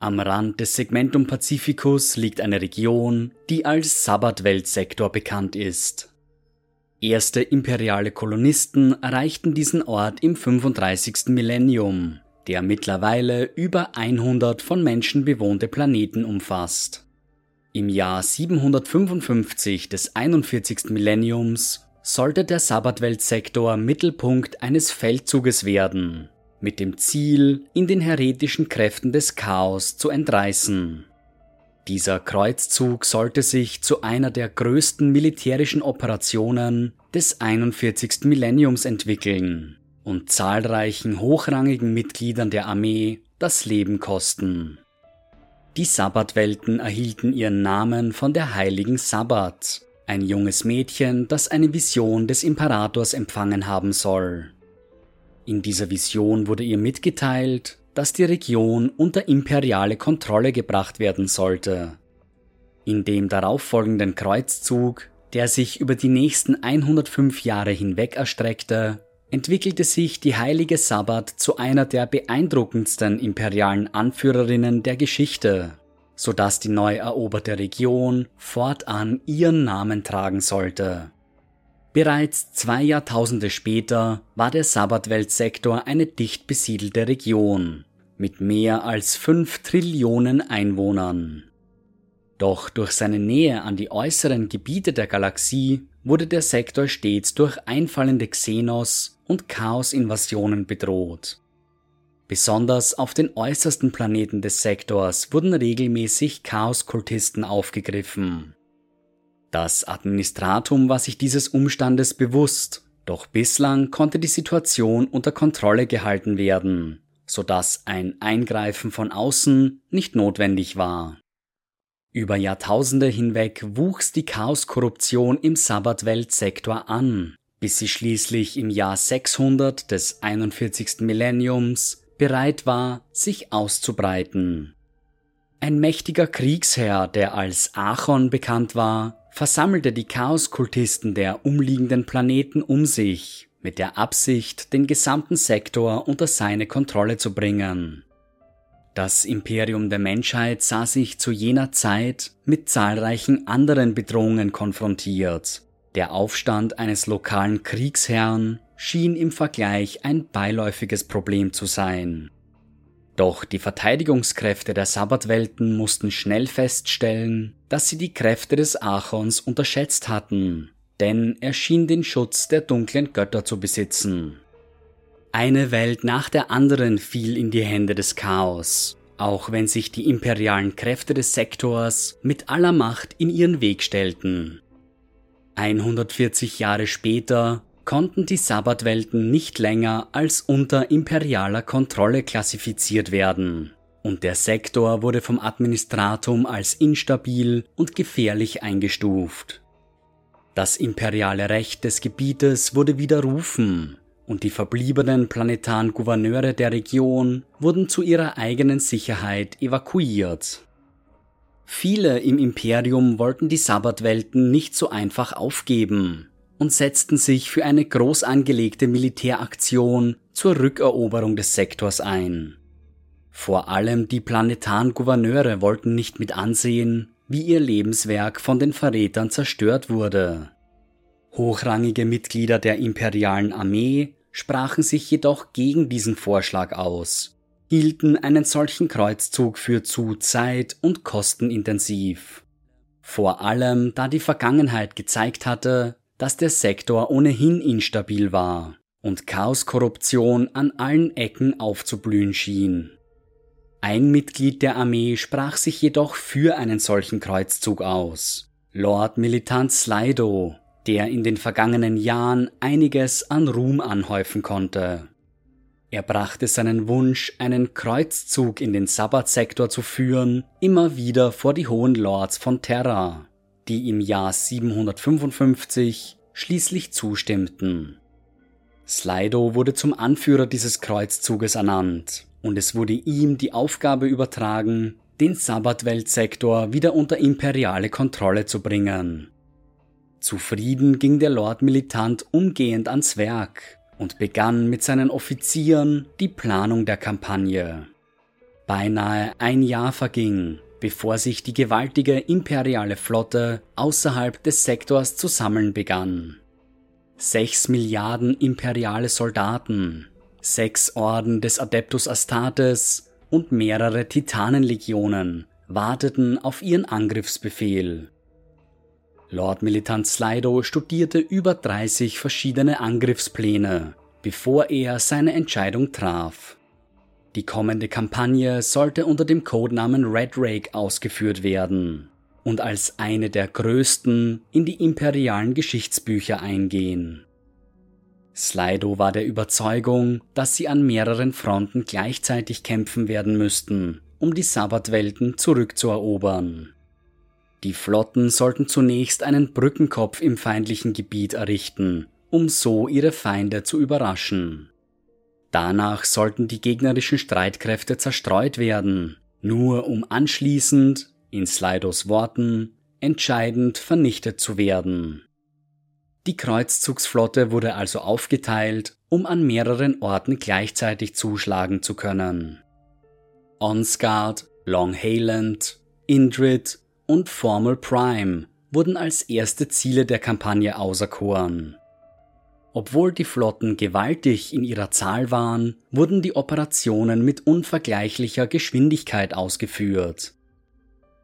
Am Rand des Segmentum Pacificus liegt eine Region, die als Sabbatweltsektor bekannt ist. Erste imperiale Kolonisten erreichten diesen Ort im 35. Millennium, der mittlerweile über 100 von Menschen bewohnte Planeten umfasst. Im Jahr 755 des 41. Millenniums sollte der Sabbatweltsektor Mittelpunkt eines Feldzuges werden, mit dem Ziel, in den heretischen Kräften des Chaos zu entreißen. Dieser Kreuzzug sollte sich zu einer der größten militärischen Operationen des 41. Millenniums entwickeln und zahlreichen hochrangigen Mitgliedern der Armee das Leben kosten. Die Sabbatwelten erhielten ihren Namen von der heiligen Sabbat, ein junges Mädchen, das eine Vision des Imperators empfangen haben soll. In dieser Vision wurde ihr mitgeteilt, dass die Region unter imperiale Kontrolle gebracht werden sollte. In dem darauffolgenden Kreuzzug, der sich über die nächsten 105 Jahre hinweg erstreckte, entwickelte sich die heilige Sabbat zu einer der beeindruckendsten imperialen Anführerinnen der Geschichte so dass die neu eroberte Region fortan ihren Namen tragen sollte. Bereits zwei Jahrtausende später war der Sabbatweltsektor eine dicht besiedelte Region mit mehr als fünf Trillionen Einwohnern. Doch durch seine Nähe an die äußeren Gebiete der Galaxie wurde der Sektor stets durch einfallende Xenos und Chaos-Invasionen bedroht. Besonders auf den äußersten Planeten des Sektors wurden regelmäßig Chaoskultisten aufgegriffen. Das Administratum war sich dieses Umstandes bewusst, doch bislang konnte die Situation unter Kontrolle gehalten werden, so dass ein Eingreifen von außen nicht notwendig war. Über Jahrtausende hinweg wuchs die Chaoskorruption im Sabbatweltsektor an, bis sie schließlich im Jahr 600 des 41. Millenniums bereit war, sich auszubreiten. Ein mächtiger Kriegsherr, der als Achon bekannt war, versammelte die Chaoskultisten der umliegenden Planeten um sich, mit der Absicht, den gesamten Sektor unter seine Kontrolle zu bringen. Das Imperium der Menschheit sah sich zu jener Zeit mit zahlreichen anderen Bedrohungen konfrontiert. Der Aufstand eines lokalen Kriegsherrn, schien im Vergleich ein beiläufiges Problem zu sein. Doch die Verteidigungskräfte der Sabbatwelten mussten schnell feststellen, dass sie die Kräfte des Archons unterschätzt hatten, denn er schien den Schutz der dunklen Götter zu besitzen. Eine Welt nach der anderen fiel in die Hände des Chaos, auch wenn sich die imperialen Kräfte des Sektors mit aller Macht in ihren Weg stellten. 140 Jahre später konnten die Sabbatwelten nicht länger als unter imperialer Kontrolle klassifiziert werden, und der Sektor wurde vom Administratum als instabil und gefährlich eingestuft. Das imperiale Recht des Gebietes wurde widerrufen, und die verbliebenen planetaren Gouverneure der Region wurden zu ihrer eigenen Sicherheit evakuiert. Viele im Imperium wollten die Sabbatwelten nicht so einfach aufgeben und setzten sich für eine groß angelegte Militäraktion zur Rückeroberung des Sektors ein. Vor allem die planetaren Gouverneure wollten nicht mit ansehen, wie ihr Lebenswerk von den Verrätern zerstört wurde. Hochrangige Mitglieder der imperialen Armee sprachen sich jedoch gegen diesen Vorschlag aus, hielten einen solchen Kreuzzug für zu zeit- und kostenintensiv. Vor allem da die Vergangenheit gezeigt hatte, dass der Sektor ohnehin instabil war und Chaoskorruption an allen Ecken aufzublühen schien. Ein Mitglied der Armee sprach sich jedoch für einen solchen Kreuzzug aus. Lord Militant Slido, der in den vergangenen Jahren einiges an Ruhm anhäufen konnte. Er brachte seinen Wunsch, einen Kreuzzug in den Sabbatsektor zu führen, immer wieder vor die hohen Lords von Terra die im Jahr 755 schließlich zustimmten. Slido wurde zum Anführer dieses Kreuzzuges ernannt und es wurde ihm die Aufgabe übertragen, den Sabbatweltsektor wieder unter imperiale Kontrolle zu bringen. Zufrieden ging der Lord Militant umgehend ans Werk und begann mit seinen Offizieren die Planung der Kampagne. Beinahe ein Jahr verging, bevor sich die gewaltige imperiale Flotte außerhalb des Sektors zu sammeln begann. Sechs Milliarden imperiale Soldaten, sechs Orden des Adeptus Astartes und mehrere Titanenlegionen warteten auf ihren Angriffsbefehl. Lord Militant Slido studierte über 30 verschiedene Angriffspläne, bevor er seine Entscheidung traf. Die kommende Kampagne sollte unter dem Codenamen Red Rake ausgeführt werden und als eine der größten in die imperialen Geschichtsbücher eingehen. Slido war der Überzeugung, dass sie an mehreren Fronten gleichzeitig kämpfen werden müssten, um die Sabbatwelten zurückzuerobern. Die Flotten sollten zunächst einen Brückenkopf im feindlichen Gebiet errichten, um so ihre Feinde zu überraschen. Danach sollten die gegnerischen Streitkräfte zerstreut werden, nur um anschließend, in Slidos Worten, entscheidend vernichtet zu werden. Die Kreuzzugsflotte wurde also aufgeteilt, um an mehreren Orten gleichzeitig zuschlagen zu können. Onsgard, Long Hayland, Indrid und Formal Prime wurden als erste Ziele der Kampagne auserkoren. Obwohl die Flotten gewaltig in ihrer Zahl waren, wurden die Operationen mit unvergleichlicher Geschwindigkeit ausgeführt.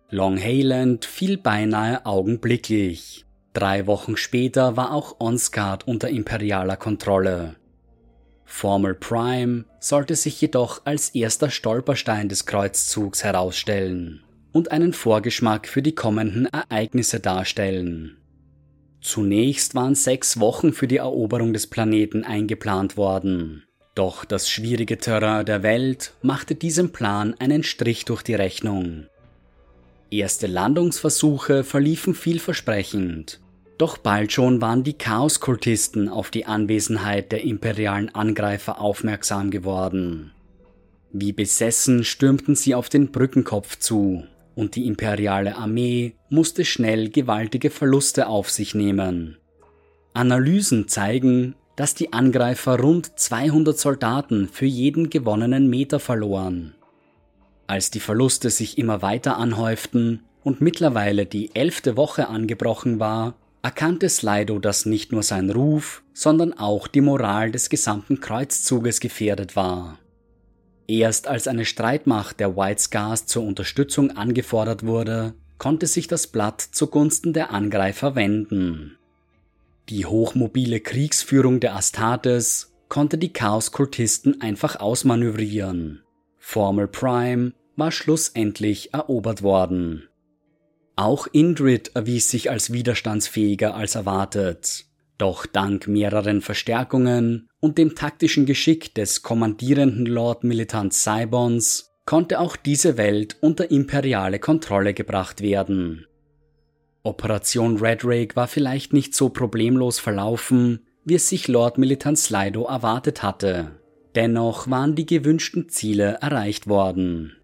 Long Hayland fiel beinahe augenblicklich. Drei Wochen später war auch Onsgard unter imperialer Kontrolle. Formal Prime sollte sich jedoch als erster Stolperstein des Kreuzzugs herausstellen und einen Vorgeschmack für die kommenden Ereignisse darstellen. Zunächst waren sechs Wochen für die Eroberung des Planeten eingeplant worden. Doch das schwierige Terrain der Welt machte diesem Plan einen Strich durch die Rechnung. Erste Landungsversuche verliefen vielversprechend. Doch bald schon waren die Chaoskultisten auf die Anwesenheit der imperialen Angreifer aufmerksam geworden. Wie besessen stürmten sie auf den Brückenkopf zu, und die imperiale Armee musste schnell gewaltige Verluste auf sich nehmen. Analysen zeigen, dass die Angreifer rund 200 Soldaten für jeden gewonnenen Meter verloren. Als die Verluste sich immer weiter anhäuften und mittlerweile die elfte Woche angebrochen war, erkannte Slido, dass nicht nur sein Ruf, sondern auch die Moral des gesamten Kreuzzuges gefährdet war. Erst als eine Streitmacht der White Scars zur Unterstützung angefordert wurde, konnte sich das Blatt zugunsten der Angreifer wenden. Die hochmobile Kriegsführung der Astartes konnte die Chaos-Kultisten einfach ausmanövrieren. Formal Prime war schlussendlich erobert worden. Auch Indrid erwies sich als widerstandsfähiger als erwartet. Doch dank mehreren Verstärkungen und dem taktischen Geschick des kommandierenden Lord Militant Cybons konnte auch diese Welt unter imperiale Kontrolle gebracht werden. Operation Red Rake war vielleicht nicht so problemlos verlaufen, wie es sich Lord Militant Slido erwartet hatte. Dennoch waren die gewünschten Ziele erreicht worden.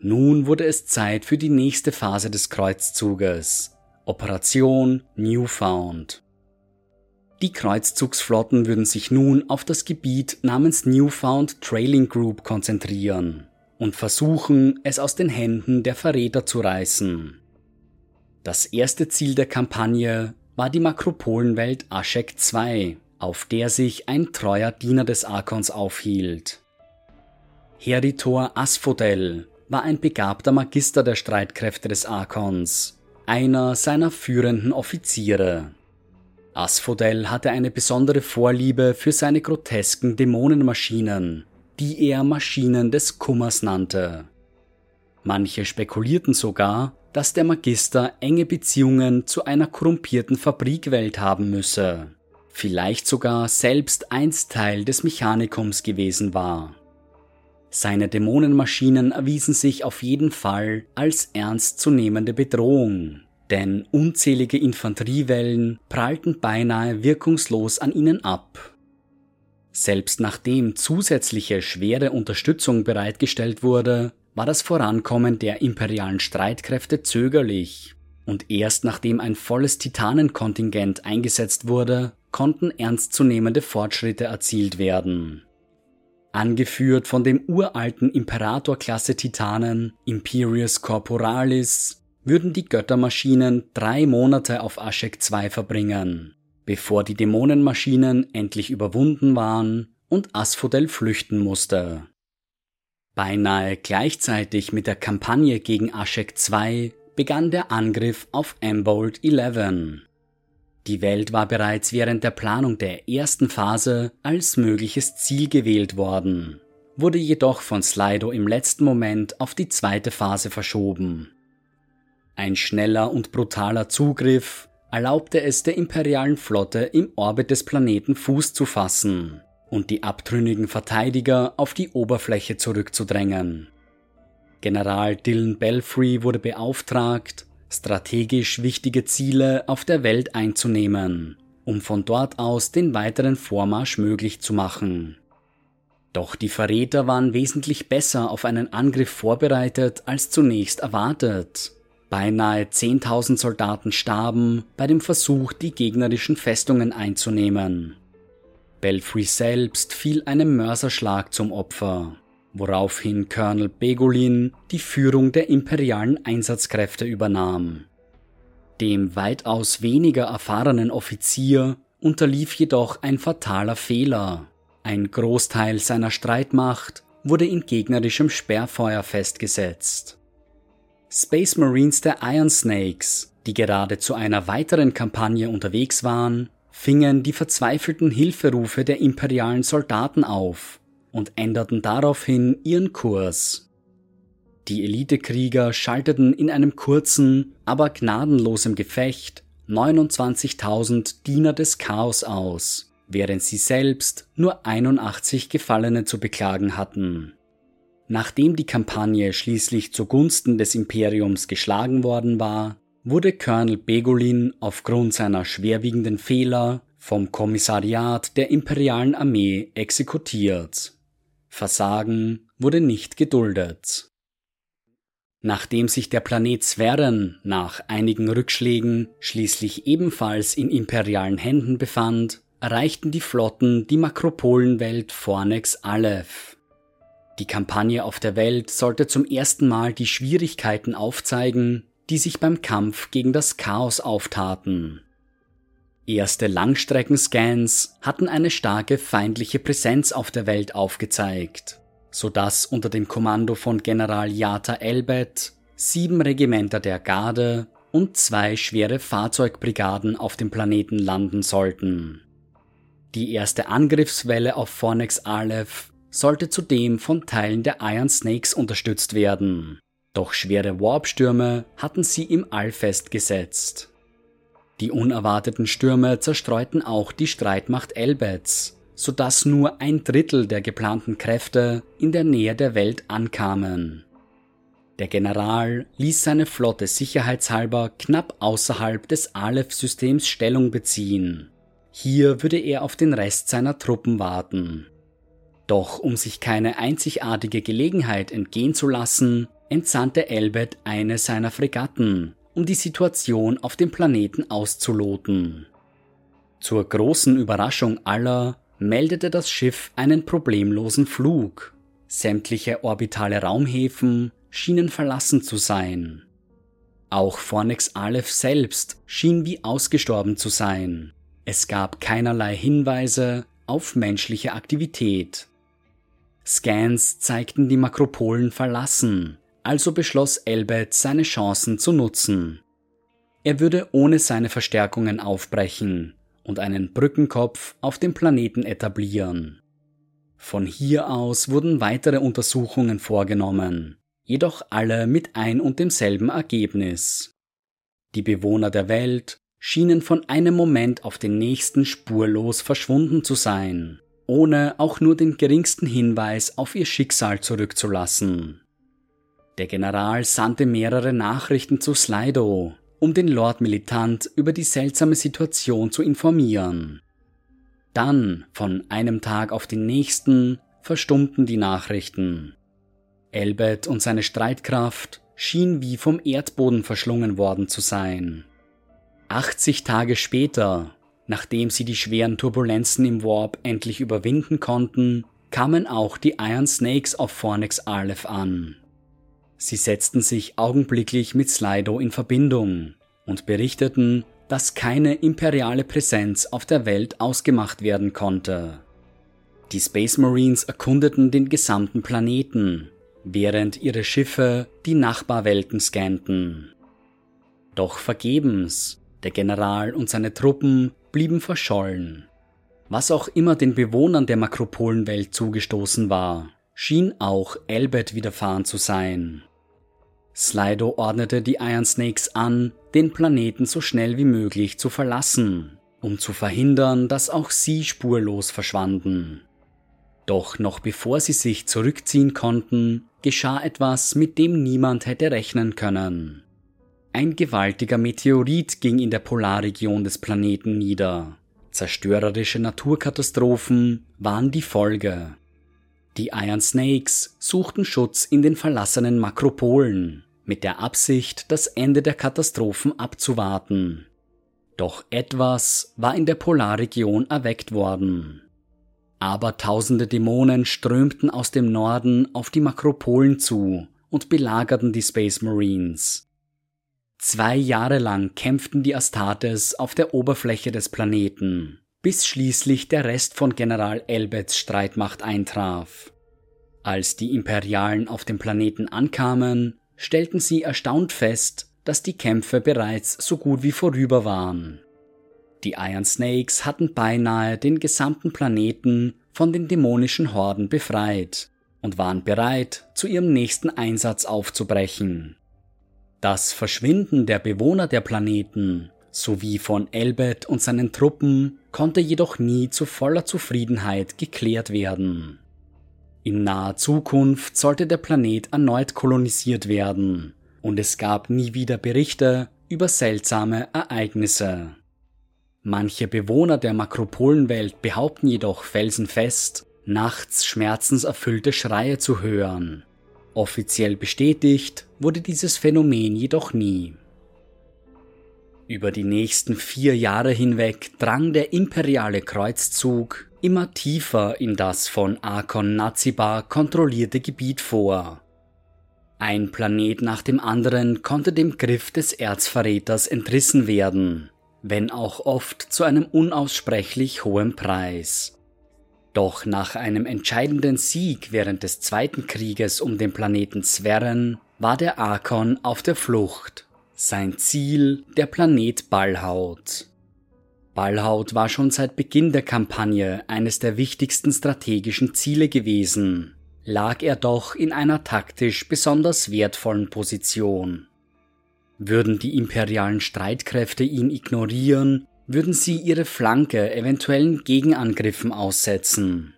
Nun wurde es Zeit für die nächste Phase des Kreuzzuges. Operation Newfound. Die Kreuzzugsflotten würden sich nun auf das Gebiet namens Newfound Trailing Group konzentrieren und versuchen, es aus den Händen der Verräter zu reißen. Das erste Ziel der Kampagne war die Makropolenwelt Ashek II, auf der sich ein treuer Diener des Arkons aufhielt. Heritor Asphodel war ein begabter Magister der Streitkräfte des Arkons, einer seiner führenden Offiziere. Asphodel hatte eine besondere Vorliebe für seine grotesken Dämonenmaschinen, die er Maschinen des Kummers nannte. Manche spekulierten sogar, dass der Magister enge Beziehungen zu einer korrumpierten Fabrikwelt haben müsse, vielleicht sogar selbst einst Teil des Mechanikums gewesen war. Seine Dämonenmaschinen erwiesen sich auf jeden Fall als ernstzunehmende Bedrohung, denn unzählige Infanteriewellen prallten beinahe wirkungslos an ihnen ab. Selbst nachdem zusätzliche schwere Unterstützung bereitgestellt wurde, war das Vorankommen der imperialen Streitkräfte zögerlich, und erst nachdem ein volles Titanenkontingent eingesetzt wurde, konnten ernstzunehmende Fortschritte erzielt werden. Angeführt von dem uralten Imperator-Klasse Titanen Imperius Corporalis würden die Göttermaschinen drei Monate auf Ashek 2 verbringen, bevor die Dämonenmaschinen endlich überwunden waren und Asphodel flüchten musste. Beinahe gleichzeitig mit der Kampagne gegen Ashek 2 begann der Angriff auf Ambold 11. Die Welt war bereits während der Planung der ersten Phase als mögliches Ziel gewählt worden, wurde jedoch von Slido im letzten Moment auf die zweite Phase verschoben. Ein schneller und brutaler Zugriff erlaubte es der imperialen Flotte im Orbit des Planeten Fuß zu fassen und die abtrünnigen Verteidiger auf die Oberfläche zurückzudrängen. General Dylan Belfry wurde beauftragt, strategisch wichtige Ziele auf der Welt einzunehmen, um von dort aus den weiteren Vormarsch möglich zu machen. Doch die Verräter waren wesentlich besser auf einen Angriff vorbereitet als zunächst erwartet. Beinahe 10.000 Soldaten starben bei dem Versuch, die gegnerischen Festungen einzunehmen. Belfry selbst fiel einem Mörserschlag zum Opfer, woraufhin Colonel Begolin die Führung der imperialen Einsatzkräfte übernahm. Dem weitaus weniger erfahrenen Offizier unterlief jedoch ein fataler Fehler. Ein Großteil seiner Streitmacht wurde in gegnerischem Sperrfeuer festgesetzt. Space Marines der Iron Snakes, die gerade zu einer weiteren Kampagne unterwegs waren, fingen die verzweifelten Hilferufe der imperialen Soldaten auf und änderten daraufhin ihren Kurs. Die Elitekrieger schalteten in einem kurzen, aber gnadenlosen Gefecht 29.000 Diener des Chaos aus, während sie selbst nur 81 Gefallene zu beklagen hatten. Nachdem die Kampagne schließlich zugunsten des Imperiums geschlagen worden war, wurde Colonel Begolin aufgrund seiner schwerwiegenden Fehler vom Kommissariat der imperialen Armee exekutiert. Versagen wurde nicht geduldet. Nachdem sich der Planet Sverren nach einigen Rückschlägen schließlich ebenfalls in imperialen Händen befand, erreichten die Flotten die Makropolenwelt Fornex Aleph. Die Kampagne auf der Welt sollte zum ersten Mal die Schwierigkeiten aufzeigen, die sich beim Kampf gegen das Chaos auftaten. Erste Langstreckenscans hatten eine starke feindliche Präsenz auf der Welt aufgezeigt, so dass unter dem Kommando von General Yata Elbet sieben Regimenter der Garde und zwei schwere Fahrzeugbrigaden auf dem Planeten landen sollten. Die erste Angriffswelle auf Fornex Aleph sollte zudem von Teilen der Iron Snakes unterstützt werden. Doch schwere Warpstürme hatten sie im All festgesetzt. Die unerwarteten Stürme zerstreuten auch die Streitmacht Elbets, sodass nur ein Drittel der geplanten Kräfte in der Nähe der Welt ankamen. Der General ließ seine Flotte sicherheitshalber knapp außerhalb des Aleph-Systems Stellung beziehen. Hier würde er auf den Rest seiner Truppen warten. Doch um sich keine einzigartige Gelegenheit entgehen zu lassen, entsandte Elbet eine seiner Fregatten, um die Situation auf dem Planeten auszuloten. Zur großen Überraschung aller meldete das Schiff einen problemlosen Flug. Sämtliche orbitale Raumhäfen schienen verlassen zu sein. Auch Fornex Aleph selbst schien wie ausgestorben zu sein. Es gab keinerlei Hinweise auf menschliche Aktivität. Scans zeigten die Makropolen verlassen, also beschloss Elbet seine Chancen zu nutzen. Er würde ohne seine Verstärkungen aufbrechen und einen Brückenkopf auf dem Planeten etablieren. Von hier aus wurden weitere Untersuchungen vorgenommen, jedoch alle mit ein und demselben Ergebnis. Die Bewohner der Welt schienen von einem Moment auf den nächsten spurlos verschwunden zu sein, ohne auch nur den geringsten Hinweis auf ihr Schicksal zurückzulassen. Der General sandte mehrere Nachrichten zu Slido, um den Lord Militant über die seltsame Situation zu informieren. Dann, von einem Tag auf den nächsten, verstummten die Nachrichten. Elbet und seine Streitkraft schien wie vom Erdboden verschlungen worden zu sein. 80 Tage später, nachdem sie die schweren Turbulenzen im Warp endlich überwinden konnten, kamen auch die Iron Snakes auf Fornex Aleph an. Sie setzten sich augenblicklich mit Slido in Verbindung und berichteten, dass keine imperiale Präsenz auf der Welt ausgemacht werden konnte. Die Space Marines erkundeten den gesamten Planeten, während ihre Schiffe die Nachbarwelten scannten. Doch vergebens, der General und seine Truppen blieben verschollen. Was auch immer den Bewohnern der Makropolenwelt zugestoßen war, schien auch Elbet widerfahren zu sein. Slido ordnete die Iron Snakes an, den Planeten so schnell wie möglich zu verlassen, um zu verhindern, dass auch sie spurlos verschwanden. Doch noch bevor sie sich zurückziehen konnten, geschah etwas, mit dem niemand hätte rechnen können. Ein gewaltiger Meteorit ging in der Polarregion des Planeten nieder. Zerstörerische Naturkatastrophen waren die Folge. Die Iron Snakes suchten Schutz in den verlassenen Makropolen, mit der Absicht, das Ende der Katastrophen abzuwarten. Doch etwas war in der Polarregion erweckt worden. Aber tausende Dämonen strömten aus dem Norden auf die Makropolen zu und belagerten die Space Marines. Zwei Jahre lang kämpften die Astartes auf der Oberfläche des Planeten, bis schließlich der Rest von General Elbets Streitmacht eintraf. Als die Imperialen auf dem Planeten ankamen, stellten sie erstaunt fest, dass die Kämpfe bereits so gut wie vorüber waren. Die Iron Snakes hatten beinahe den gesamten Planeten von den dämonischen Horden befreit und waren bereit, zu ihrem nächsten Einsatz aufzubrechen. Das Verschwinden der Bewohner der Planeten sowie von Elbet und seinen Truppen konnte jedoch nie zu voller Zufriedenheit geklärt werden. In naher Zukunft sollte der Planet erneut kolonisiert werden, und es gab nie wieder Berichte über seltsame Ereignisse. Manche Bewohner der Makropolenwelt behaupten jedoch felsenfest, nachts schmerzenserfüllte Schreie zu hören. Offiziell bestätigt wurde dieses Phänomen jedoch nie. Über die nächsten vier Jahre hinweg drang der imperiale Kreuzzug immer tiefer in das von Arkon Nazibar kontrollierte Gebiet vor. Ein Planet nach dem anderen konnte dem Griff des Erzverräters entrissen werden, wenn auch oft zu einem unaussprechlich hohen Preis. Doch nach einem entscheidenden Sieg während des Zweiten Krieges um den Planeten Sverren war der Arkon auf der Flucht. Sein Ziel der Planet Ballhaut. Ballhaut war schon seit Beginn der Kampagne eines der wichtigsten strategischen Ziele gewesen, lag er doch in einer taktisch besonders wertvollen Position. Würden die imperialen Streitkräfte ihn ignorieren, würden sie ihre Flanke eventuellen Gegenangriffen aussetzen.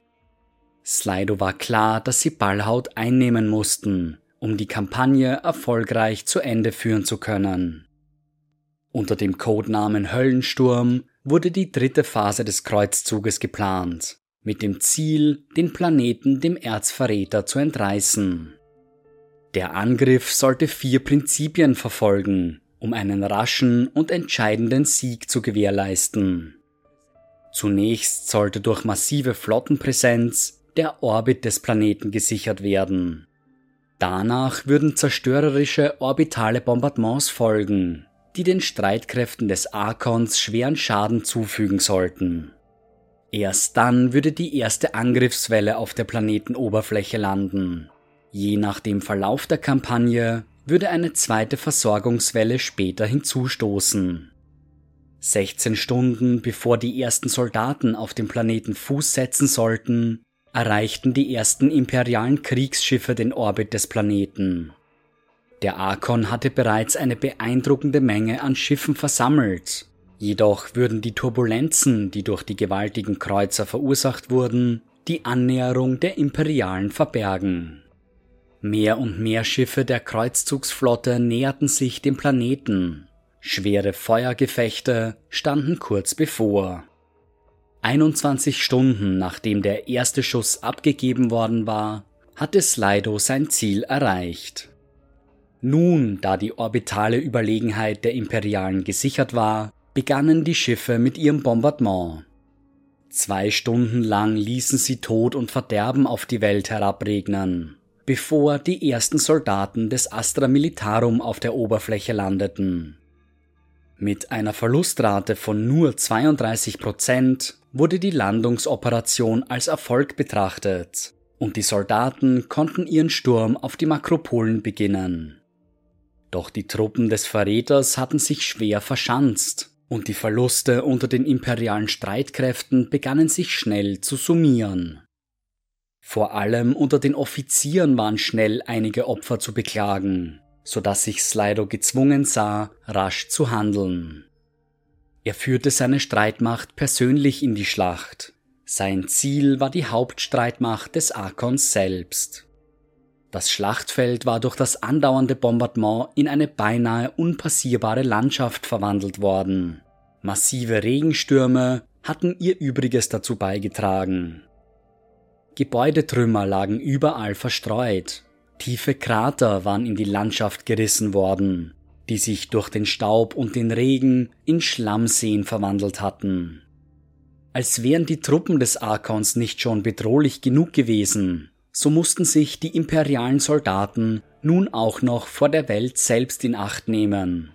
Slido war klar, dass sie Ballhaut einnehmen mussten, um die Kampagne erfolgreich zu Ende führen zu können. Unter dem Codenamen Höllensturm wurde die dritte Phase des Kreuzzuges geplant, mit dem Ziel, den Planeten dem Erzverräter zu entreißen. Der Angriff sollte vier Prinzipien verfolgen, um einen raschen und entscheidenden Sieg zu gewährleisten. Zunächst sollte durch massive Flottenpräsenz der Orbit des Planeten gesichert werden. Danach würden zerstörerische orbitale Bombardements folgen, die den Streitkräften des Arkons schweren Schaden zufügen sollten. Erst dann würde die erste Angriffswelle auf der Planetenoberfläche landen. Je nach dem Verlauf der Kampagne würde eine zweite Versorgungswelle später hinzustoßen. 16 Stunden bevor die ersten Soldaten auf dem Planeten Fuß setzen sollten, erreichten die ersten imperialen Kriegsschiffe den Orbit des Planeten. Der Arkon hatte bereits eine beeindruckende Menge an Schiffen versammelt. Jedoch würden die Turbulenzen, die durch die gewaltigen Kreuzer verursacht wurden, die Annäherung der Imperialen verbergen. Mehr und mehr Schiffe der Kreuzzugsflotte näherten sich dem Planeten. Schwere Feuergefechte standen kurz bevor. 21 Stunden nachdem der erste Schuss abgegeben worden war, hatte Slido sein Ziel erreicht. Nun, da die orbitale Überlegenheit der Imperialen gesichert war, begannen die Schiffe mit ihrem Bombardement. Zwei Stunden lang ließen sie Tod und Verderben auf die Welt herabregnen, bevor die ersten Soldaten des Astra Militarum auf der Oberfläche landeten. Mit einer Verlustrate von nur 32 Prozent wurde die Landungsoperation als Erfolg betrachtet und die Soldaten konnten ihren Sturm auf die Makropolen beginnen. Doch die Truppen des Verräters hatten sich schwer verschanzt und die Verluste unter den imperialen Streitkräften begannen sich schnell zu summieren. Vor allem unter den Offizieren waren schnell einige Opfer zu beklagen, so dass sich Slido gezwungen sah, rasch zu handeln. Er führte seine Streitmacht persönlich in die Schlacht. Sein Ziel war die Hauptstreitmacht des Arkons selbst. Das Schlachtfeld war durch das andauernde Bombardement in eine beinahe unpassierbare Landschaft verwandelt worden. Massive Regenstürme hatten ihr Übriges dazu beigetragen. Gebäudetrümmer lagen überall verstreut, Tiefe Krater waren in die Landschaft gerissen worden, die sich durch den Staub und den Regen in Schlammseen verwandelt hatten. Als wären die Truppen des Arkons nicht schon bedrohlich genug gewesen, so mussten sich die imperialen Soldaten nun auch noch vor der Welt selbst in Acht nehmen.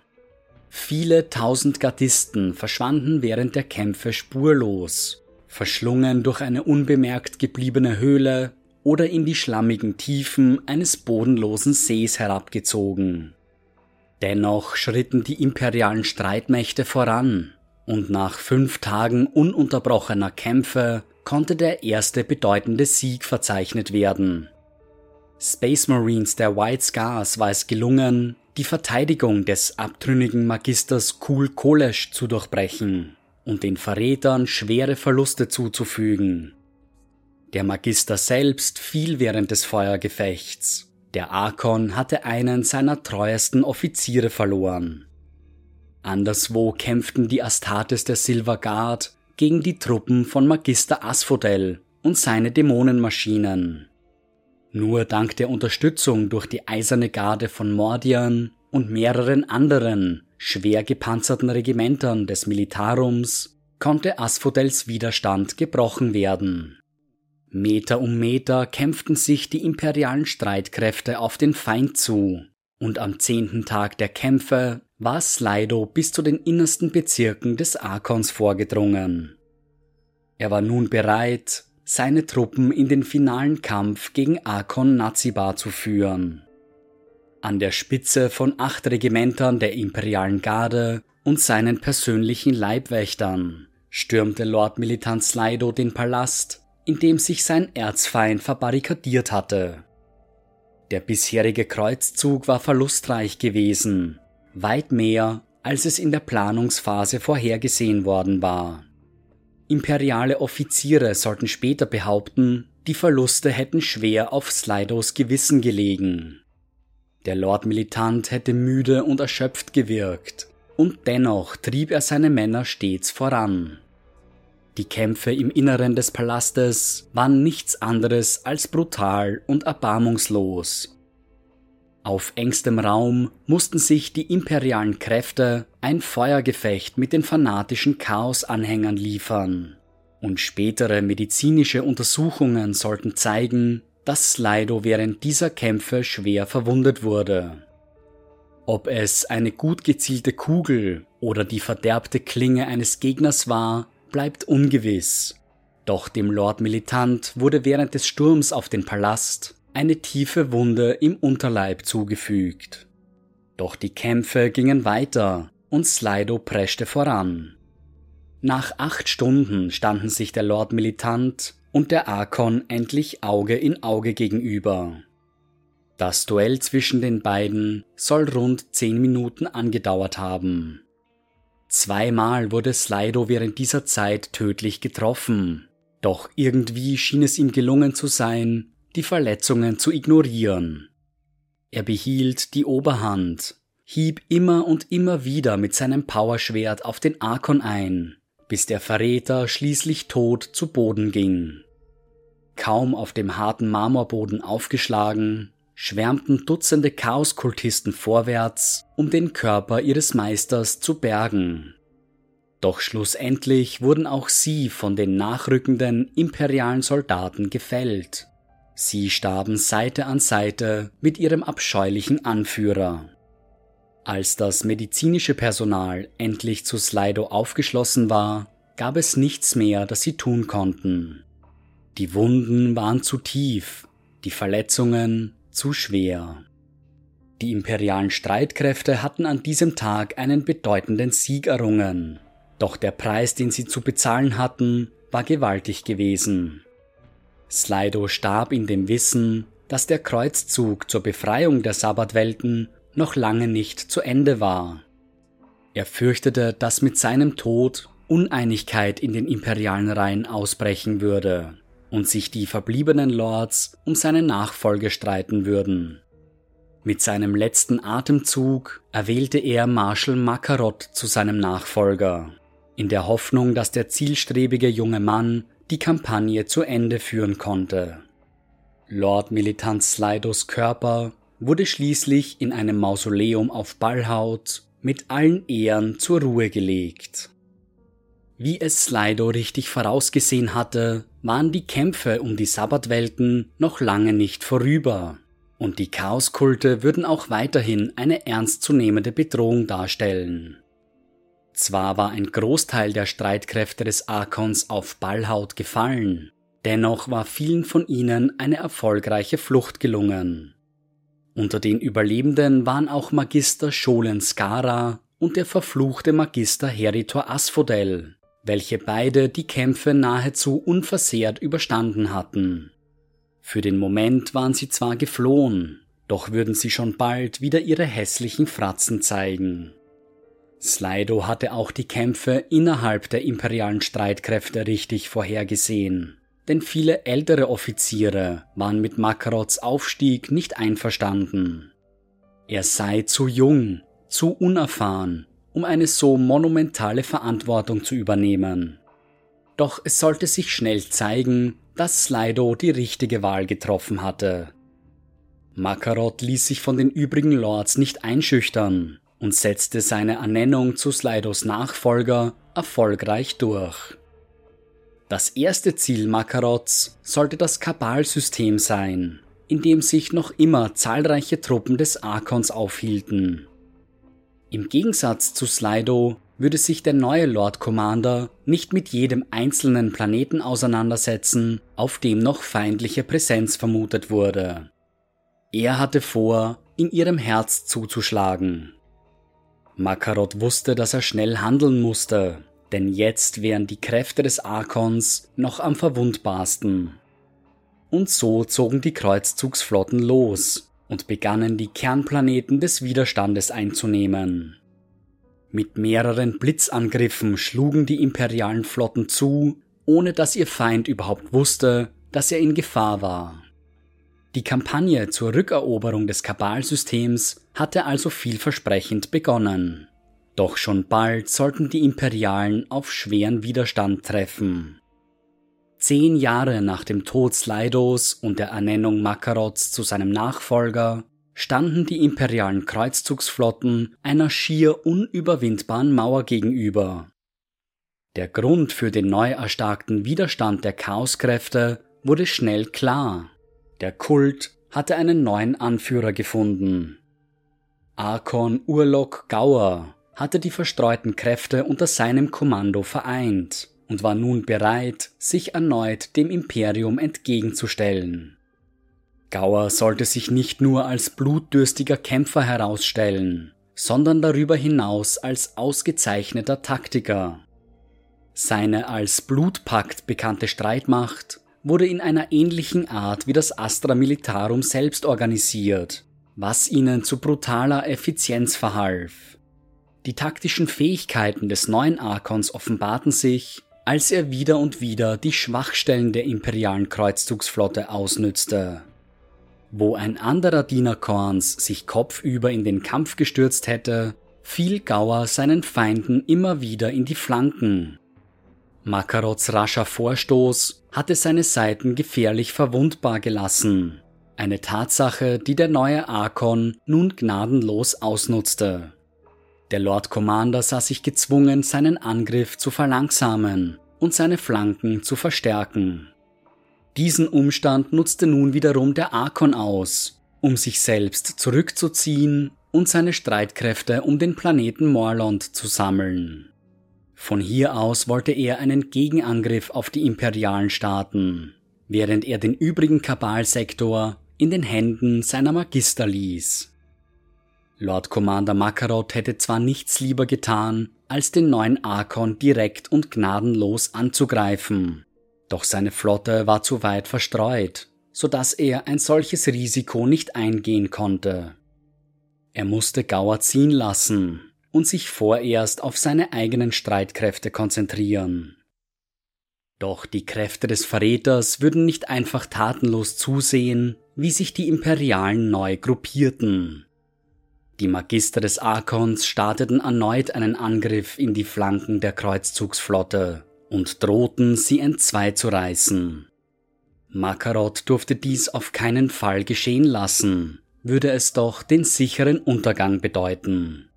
Viele tausend Gardisten verschwanden während der Kämpfe spurlos, verschlungen durch eine unbemerkt gebliebene Höhle oder in die schlammigen Tiefen eines bodenlosen Sees herabgezogen. Dennoch schritten die imperialen Streitmächte voran, und nach fünf Tagen ununterbrochener Kämpfe konnte der erste bedeutende Sieg verzeichnet werden. Space Marines der White Scars war es gelungen, die Verteidigung des abtrünnigen Magisters Kul Kolesch zu durchbrechen und den Verrätern schwere Verluste zuzufügen. Der Magister selbst fiel während des Feuergefechts. Der Arkon hatte einen seiner treuesten Offiziere verloren. Anderswo kämpften die Astartes der Silver Guard gegen die Truppen von Magister Asphodel und seine Dämonenmaschinen. Nur dank der Unterstützung durch die eiserne Garde von Mordian und mehreren anderen schwer gepanzerten Regimentern des Militarums konnte Asphodels Widerstand gebrochen werden. Meter um Meter kämpften sich die imperialen Streitkräfte auf den Feind zu, und am zehnten Tag der Kämpfe war Slido bis zu den innersten Bezirken des Arkons vorgedrungen. Er war nun bereit, seine Truppen in den finalen Kampf gegen Arkon Nazibar zu führen. An der Spitze von acht Regimentern der imperialen Garde und seinen persönlichen Leibwächtern stürmte Lord Militant Slido den Palast in dem sich sein Erzfeind verbarrikadiert hatte. Der bisherige Kreuzzug war verlustreich gewesen, weit mehr, als es in der Planungsphase vorhergesehen worden war. Imperiale Offiziere sollten später behaupten, die Verluste hätten schwer auf Slidos Gewissen gelegen. Der Lord Militant hätte müde und erschöpft gewirkt, und dennoch trieb er seine Männer stets voran. Die Kämpfe im Inneren des Palastes waren nichts anderes als brutal und erbarmungslos. Auf engstem Raum mussten sich die imperialen Kräfte ein Feuergefecht mit den fanatischen Chaos-Anhängern liefern. Und spätere medizinische Untersuchungen sollten zeigen, dass Slido während dieser Kämpfe schwer verwundet wurde. Ob es eine gut gezielte Kugel oder die verderbte Klinge eines Gegners war, bleibt ungewiss. Doch dem Lord Militant wurde während des Sturms auf den Palast eine tiefe Wunde im Unterleib zugefügt. Doch die Kämpfe gingen weiter und Slido preschte voran. Nach acht Stunden standen sich der Lord Militant und der Arkon endlich Auge in Auge gegenüber. Das Duell zwischen den beiden soll rund zehn Minuten angedauert haben. Zweimal wurde Slido während dieser Zeit tödlich getroffen, doch irgendwie schien es ihm gelungen zu sein, die Verletzungen zu ignorieren. Er behielt die Oberhand, hieb immer und immer wieder mit seinem Powerschwert auf den Arkon ein, bis der Verräter schließlich tot zu Boden ging. Kaum auf dem harten Marmorboden aufgeschlagen, schwärmten Dutzende Chaoskultisten vorwärts, um den Körper ihres Meisters zu bergen. Doch schlussendlich wurden auch sie von den nachrückenden imperialen Soldaten gefällt. Sie starben Seite an Seite mit ihrem abscheulichen Anführer. Als das medizinische Personal endlich zu Slido aufgeschlossen war, gab es nichts mehr, das sie tun konnten. Die Wunden waren zu tief, die Verletzungen zu schwer. Die imperialen Streitkräfte hatten an diesem Tag einen bedeutenden Sieg errungen, doch der Preis, den sie zu bezahlen hatten, war gewaltig gewesen. Slido starb in dem Wissen, dass der Kreuzzug zur Befreiung der Sabbatwelten noch lange nicht zu Ende war. Er fürchtete, dass mit seinem Tod Uneinigkeit in den imperialen Reihen ausbrechen würde und sich die verbliebenen Lords um seine Nachfolge streiten würden. Mit seinem letzten Atemzug erwählte er Marshal Makarot zu seinem Nachfolger, in der Hoffnung, dass der zielstrebige junge Mann die Kampagne zu Ende führen konnte. Lord Militant Slidos Körper wurde schließlich in einem Mausoleum auf Ballhaut mit allen Ehren zur Ruhe gelegt. Wie es Slido richtig vorausgesehen hatte, waren die Kämpfe um die Sabbatwelten noch lange nicht vorüber und die Chaoskulte würden auch weiterhin eine ernstzunehmende Bedrohung darstellen. Zwar war ein Großteil der Streitkräfte des Arkons auf Ballhaut gefallen, dennoch war vielen von ihnen eine erfolgreiche Flucht gelungen. Unter den Überlebenden waren auch Magister Scholen Skara und der verfluchte Magister Heritor Asphodel, welche beide die Kämpfe nahezu unversehrt überstanden hatten. Für den Moment waren sie zwar geflohen, doch würden sie schon bald wieder ihre hässlichen Fratzen zeigen. Slido hatte auch die Kämpfe innerhalb der imperialen Streitkräfte richtig vorhergesehen, denn viele ältere Offiziere waren mit Makarots Aufstieg nicht einverstanden. Er sei zu jung, zu unerfahren, um eine so monumentale Verantwortung zu übernehmen. Doch es sollte sich schnell zeigen, dass Slido die richtige Wahl getroffen hatte. Makarot ließ sich von den übrigen Lords nicht einschüchtern und setzte seine Ernennung zu Slidos Nachfolger erfolgreich durch. Das erste Ziel Makarots sollte das Kabalsystem sein, in dem sich noch immer zahlreiche Truppen des Arkons aufhielten. Im Gegensatz zu Slido würde sich der neue Lord Commander nicht mit jedem einzelnen Planeten auseinandersetzen, auf dem noch feindliche Präsenz vermutet wurde. Er hatte vor, in ihrem Herz zuzuschlagen. Makarot wusste, dass er schnell handeln musste, denn jetzt wären die Kräfte des Arkons noch am verwundbarsten. Und so zogen die Kreuzzugsflotten los und begannen die Kernplaneten des Widerstandes einzunehmen. Mit mehreren Blitzangriffen schlugen die imperialen Flotten zu, ohne dass ihr Feind überhaupt wusste, dass er in Gefahr war. Die Kampagne zur Rückeroberung des Kabalsystems hatte also vielversprechend begonnen. Doch schon bald sollten die Imperialen auf schweren Widerstand treffen. Zehn Jahre nach dem Tod Slidos und der Ernennung Makarots zu seinem Nachfolger standen die imperialen Kreuzzugsflotten einer schier unüberwindbaren Mauer gegenüber. Der Grund für den neu erstarkten Widerstand der Chaoskräfte wurde schnell klar. Der Kult hatte einen neuen Anführer gefunden. Arkon Urlok Gauer hatte die verstreuten Kräfte unter seinem Kommando vereint und war nun bereit, sich erneut dem Imperium entgegenzustellen. Gauer sollte sich nicht nur als blutdürstiger Kämpfer herausstellen, sondern darüber hinaus als ausgezeichneter Taktiker. Seine als Blutpakt bekannte Streitmacht wurde in einer ähnlichen Art wie das Astra Militarum selbst organisiert, was ihnen zu brutaler Effizienz verhalf. Die taktischen Fähigkeiten des neuen Arkons offenbarten sich, als er wieder und wieder die Schwachstellen der imperialen Kreuzzugsflotte ausnützte. Wo ein anderer Diener Korns sich kopfüber in den Kampf gestürzt hätte, fiel Gauer seinen Feinden immer wieder in die Flanken. Makarots rascher Vorstoß hatte seine Seiten gefährlich verwundbar gelassen, eine Tatsache, die der neue Arkon nun gnadenlos ausnutzte. Der Lord Commander sah sich gezwungen, seinen Angriff zu verlangsamen und seine Flanken zu verstärken. Diesen Umstand nutzte nun wiederum der Arkon aus, um sich selbst zurückzuziehen und seine Streitkräfte um den Planeten Morlond zu sammeln. Von hier aus wollte er einen Gegenangriff auf die imperialen starten, während er den übrigen Kabalsektor in den Händen seiner Magister ließ. Lord Commander Makarot hätte zwar nichts lieber getan, als den neuen Arkon direkt und gnadenlos anzugreifen, doch seine Flotte war zu weit verstreut, so dass er ein solches Risiko nicht eingehen konnte. Er musste Gauer ziehen lassen und sich vorerst auf seine eigenen Streitkräfte konzentrieren. Doch die Kräfte des Verräters würden nicht einfach tatenlos zusehen, wie sich die Imperialen neu gruppierten. Die Magister des Arkons starteten erneut einen Angriff in die Flanken der Kreuzzugsflotte und drohten, sie entzwei zu reißen. Makarot durfte dies auf keinen Fall geschehen lassen, würde es doch den sicheren Untergang bedeuten.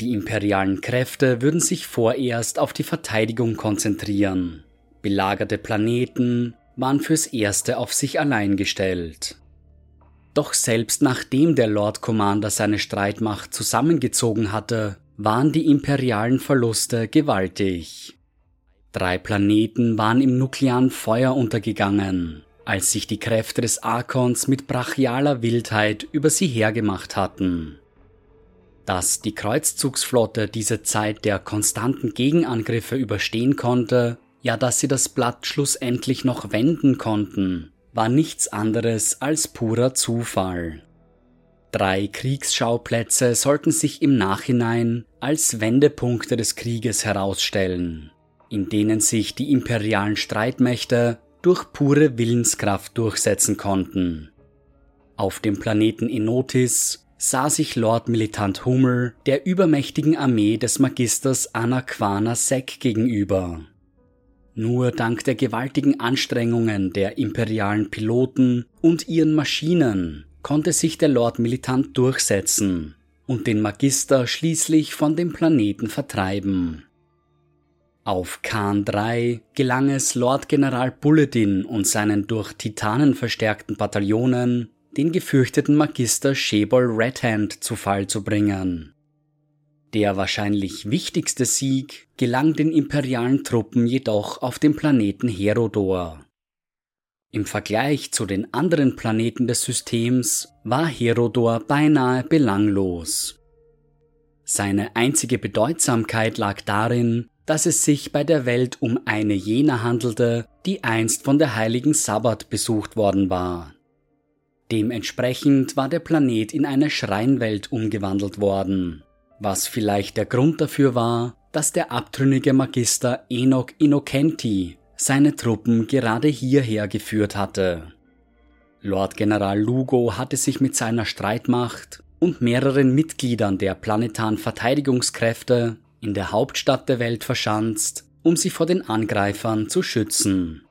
Die imperialen Kräfte würden sich vorerst auf die Verteidigung konzentrieren. Belagerte Planeten waren fürs Erste auf sich allein gestellt. Doch selbst nachdem der Lord Commander seine Streitmacht zusammengezogen hatte, waren die imperialen Verluste gewaltig. Drei Planeten waren im nuklearen Feuer untergegangen, als sich die Kräfte des Arkons mit brachialer Wildheit über sie hergemacht hatten. Dass die Kreuzzugsflotte diese Zeit der konstanten Gegenangriffe überstehen konnte, ja dass sie das Blatt schlussendlich noch wenden konnten, war nichts anderes als purer Zufall. Drei Kriegsschauplätze sollten sich im Nachhinein als Wendepunkte des Krieges herausstellen, in denen sich die imperialen Streitmächte durch pure Willenskraft durchsetzen konnten. Auf dem Planeten Enotis sah sich Lord Militant Hummel der übermächtigen Armee des Magisters Anakwana Sek gegenüber. Nur dank der gewaltigen Anstrengungen der imperialen Piloten und ihren Maschinen konnte sich der Lord Militant durchsetzen und den Magister schließlich von dem Planeten vertreiben. Auf Khan 3 gelang es Lord General Bulletin und seinen durch Titanen verstärkten Bataillonen, den gefürchteten Magister Shebol Redhand zu Fall zu bringen. Der wahrscheinlich wichtigste Sieg gelang den imperialen Truppen jedoch auf dem Planeten Herodor. Im Vergleich zu den anderen Planeten des Systems war Herodor beinahe belanglos. Seine einzige Bedeutsamkeit lag darin, dass es sich bei der Welt um eine jener handelte, die einst von der heiligen Sabbat besucht worden war. Dementsprechend war der Planet in eine Schreinwelt umgewandelt worden was vielleicht der Grund dafür war, dass der abtrünnige Magister Enoch Innocenti seine Truppen gerade hierher geführt hatte. Lord General Lugo hatte sich mit seiner Streitmacht und mehreren Mitgliedern der planetaren Verteidigungskräfte in der Hauptstadt der Welt verschanzt, um sie vor den Angreifern zu schützen.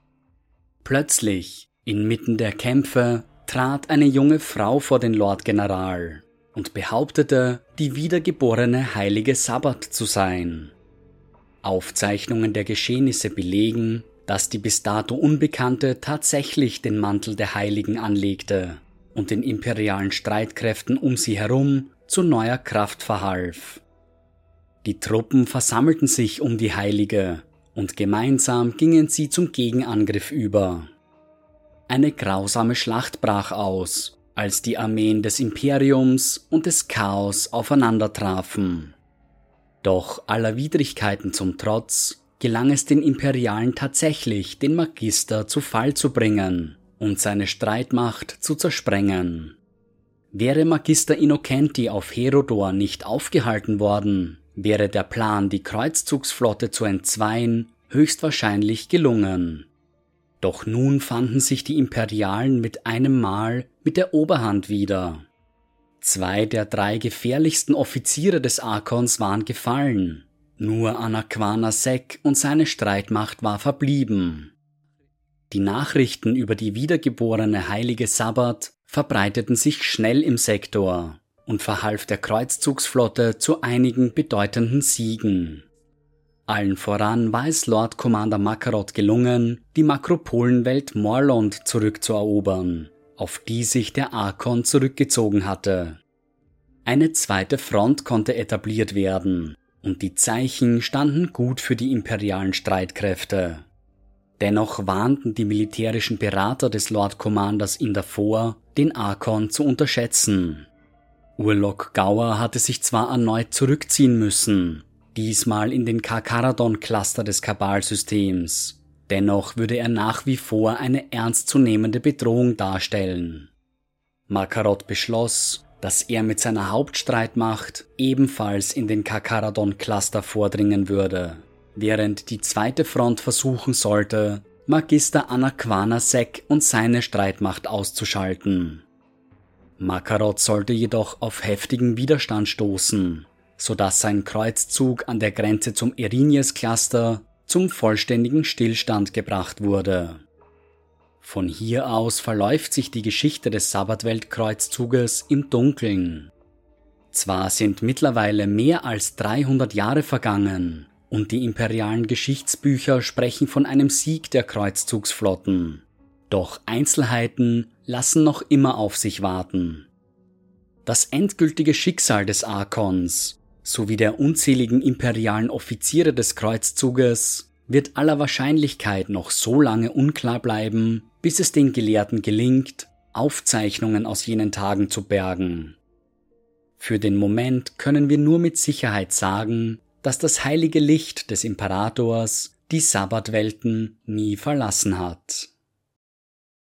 Plötzlich, inmitten der Kämpfe, trat eine junge Frau vor den Lord General und behauptete, die wiedergeborene heilige Sabbat zu sein. Aufzeichnungen der Geschehnisse belegen, dass die bis dato Unbekannte tatsächlich den Mantel der Heiligen anlegte und den imperialen Streitkräften um sie herum zu neuer Kraft verhalf. Die Truppen versammelten sich um die Heilige und gemeinsam gingen sie zum Gegenangriff über. Eine grausame Schlacht brach aus als die Armeen des Imperiums und des Chaos aufeinandertrafen. Doch aller Widrigkeiten zum Trotz gelang es den Imperialen tatsächlich, den Magister zu Fall zu bringen und seine Streitmacht zu zersprengen. Wäre Magister Innocenti auf Herodor nicht aufgehalten worden, wäre der Plan, die Kreuzzugsflotte zu entzweien, höchstwahrscheinlich gelungen. Doch nun fanden sich die Imperialen mit einem Mal mit der Oberhand wieder. Zwei der drei gefährlichsten Offiziere des Arkons waren gefallen, nur Anakwana Sek und seine Streitmacht war verblieben. Die Nachrichten über die wiedergeborene heilige Sabbat verbreiteten sich schnell im Sektor, und verhalf der Kreuzzugsflotte zu einigen bedeutenden Siegen. Allen voran war es Lord Commander Makarot gelungen, die Makropolenwelt Morlond zurückzuerobern, auf die sich der Arkon zurückgezogen hatte. Eine zweite Front konnte etabliert werden, und die Zeichen standen gut für die imperialen Streitkräfte. Dennoch warnten die militärischen Berater des Lord Commanders ihn davor, den Arkon zu unterschätzen. Urlok Gower hatte sich zwar erneut zurückziehen müssen, diesmal in den Karkaradon-Cluster des Kabalsystems. Dennoch würde er nach wie vor eine ernstzunehmende Bedrohung darstellen. Makarot beschloss, dass er mit seiner Hauptstreitmacht ebenfalls in den Kakaradon-Cluster vordringen würde, während die zweite Front versuchen sollte, Magister Anakwana Sek und seine Streitmacht auszuschalten. Makarot sollte jedoch auf heftigen Widerstand stoßen sodass sein Kreuzzug an der Grenze zum Erinius-Cluster zum vollständigen Stillstand gebracht wurde. Von hier aus verläuft sich die Geschichte des Sabbatweltkreuzzuges im Dunkeln. Zwar sind mittlerweile mehr als 300 Jahre vergangen und die imperialen Geschichtsbücher sprechen von einem Sieg der Kreuzzugsflotten, doch Einzelheiten lassen noch immer auf sich warten. Das endgültige Schicksal des Arkons sowie der unzähligen imperialen Offiziere des Kreuzzuges wird aller Wahrscheinlichkeit noch so lange unklar bleiben, bis es den Gelehrten gelingt, Aufzeichnungen aus jenen Tagen zu bergen. Für den Moment können wir nur mit Sicherheit sagen, dass das heilige Licht des Imperators die Sabbatwelten nie verlassen hat.